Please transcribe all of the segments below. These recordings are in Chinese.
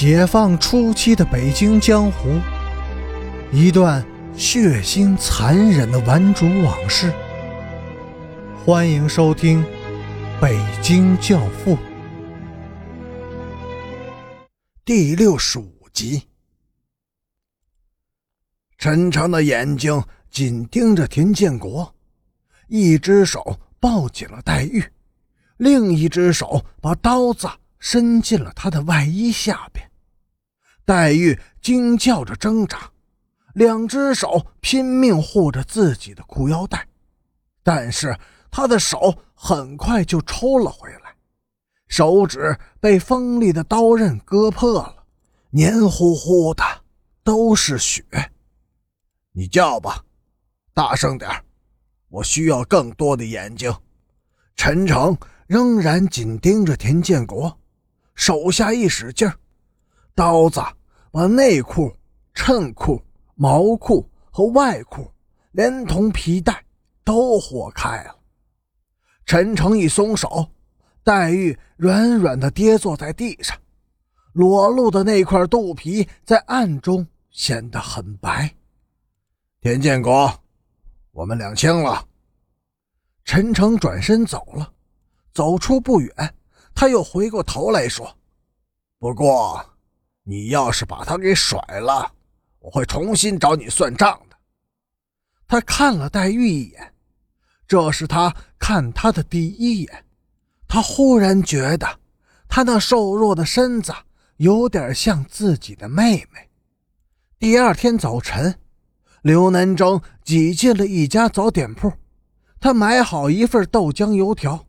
解放初期的北京江湖，一段血腥残忍的顽主往事。欢迎收听《北京教父》第六十五集。陈诚的眼睛紧盯着田建国，一只手抱紧了黛玉，另一只手把刀子。伸进了他的外衣下边，黛玉惊叫着挣扎，两只手拼命护着自己的裤腰带，但是她的手很快就抽了回来，手指被锋利的刀刃割破了，黏糊糊的都是血。你叫吧，大声点我需要更多的眼睛。陈诚仍然紧盯着田建国。手下一使劲刀子把内裤、衬裤、毛裤和外裤连同皮带都豁开了。陈诚一松手，黛玉软软的跌坐在地上，裸露的那块肚皮在暗中显得很白。田建国，我们两清了。陈诚转身走了，走出不远。他又回过头来说：“不过，你要是把他给甩了，我会重新找你算账的。”他看了黛玉一眼，这是他看她的第一眼。他忽然觉得，她那瘦弱的身子有点像自己的妹妹。第二天早晨，刘南征挤进了一家早点铺，他买好一份豆浆油条，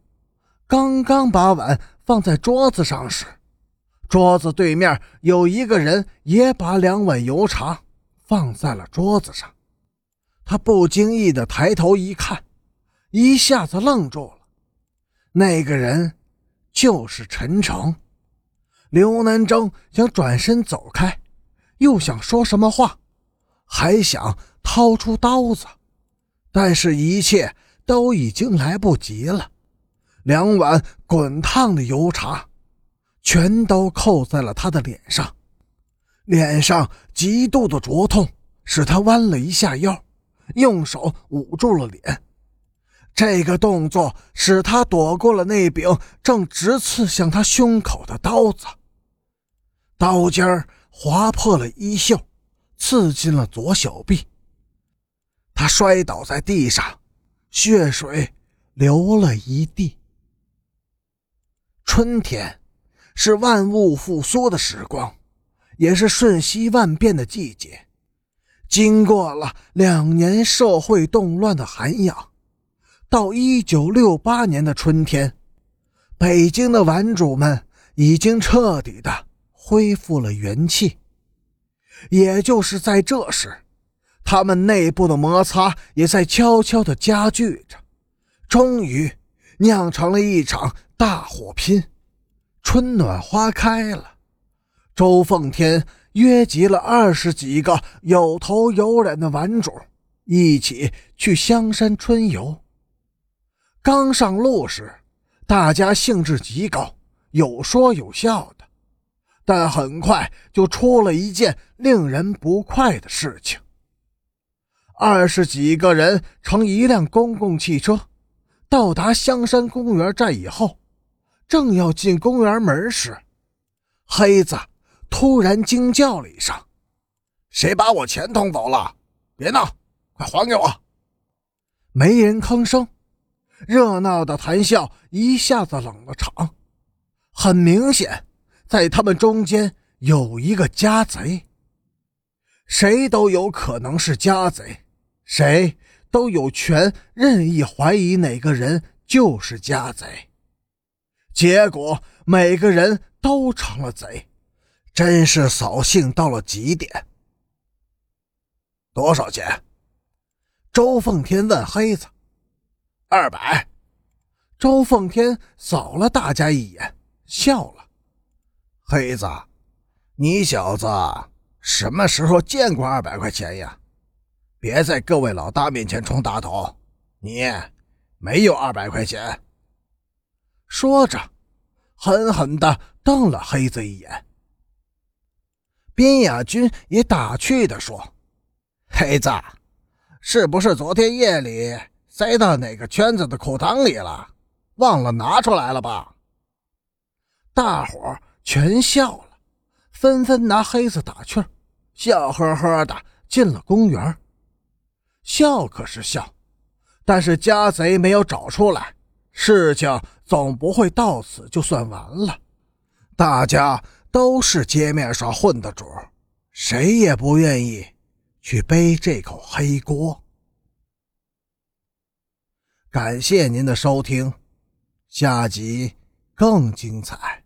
刚刚把碗。放在桌子上时，桌子对面有一个人也把两碗油茶放在了桌子上。他不经意的抬头一看，一下子愣住了。那个人就是陈诚。刘南征想转身走开，又想说什么话，还想掏出刀子，但是一切都已经来不及了。两碗滚烫的油茶，全都扣在了他的脸上，脸上极度的灼痛使他弯了一下腰，用手捂住了脸。这个动作使他躲过了那柄正直刺向他胸口的刀子，刀尖儿划破了衣袖，刺进了左小臂。他摔倒在地上，血水流了一地。春天，是万物复苏的时光，也是瞬息万变的季节。经过了两年社会动乱的涵养，到一九六八年的春天，北京的玩主们已经彻底的恢复了元气。也就是在这时，他们内部的摩擦也在悄悄的加剧着，终于酿成了一场。大火拼，春暖花开了。周凤天约集了二十几个有头有脸的玩主，一起去香山春游。刚上路时，大家兴致极高，有说有笑的。但很快就出了一件令人不快的事情。二十几个人乘一辆公共汽车，到达香山公园站以后。正要进公园门时，黑子突然惊叫了一声：“谁把我钱偷走了？别闹，快还给我！”没人吭声，热闹的谈笑一下子冷了场。很明显，在他们中间有一个家贼。谁都有可能是家贼，谁都有权任意怀疑哪个人就是家贼。结果每个人都成了贼，真是扫兴到了极点。多少钱？周凤天问黑子。二百。周凤天扫了大家一眼，笑了。黑子，你小子什么时候见过二百块钱呀？别在各位老大面前充大头，你没有二百块钱。说着，狠狠地瞪了黑子一眼。边雅君也打趣地说：“黑子，是不是昨天夜里塞到哪个圈子的裤裆里了？忘了拿出来了吧？”大伙全笑了，纷纷拿黑子打趣笑呵呵的进了公园。笑可是笑，但是家贼没有找出来，事情总不会到此就算完了。大家都是街面上混的主，谁也不愿意去背这口黑锅。感谢您的收听，下集更精彩。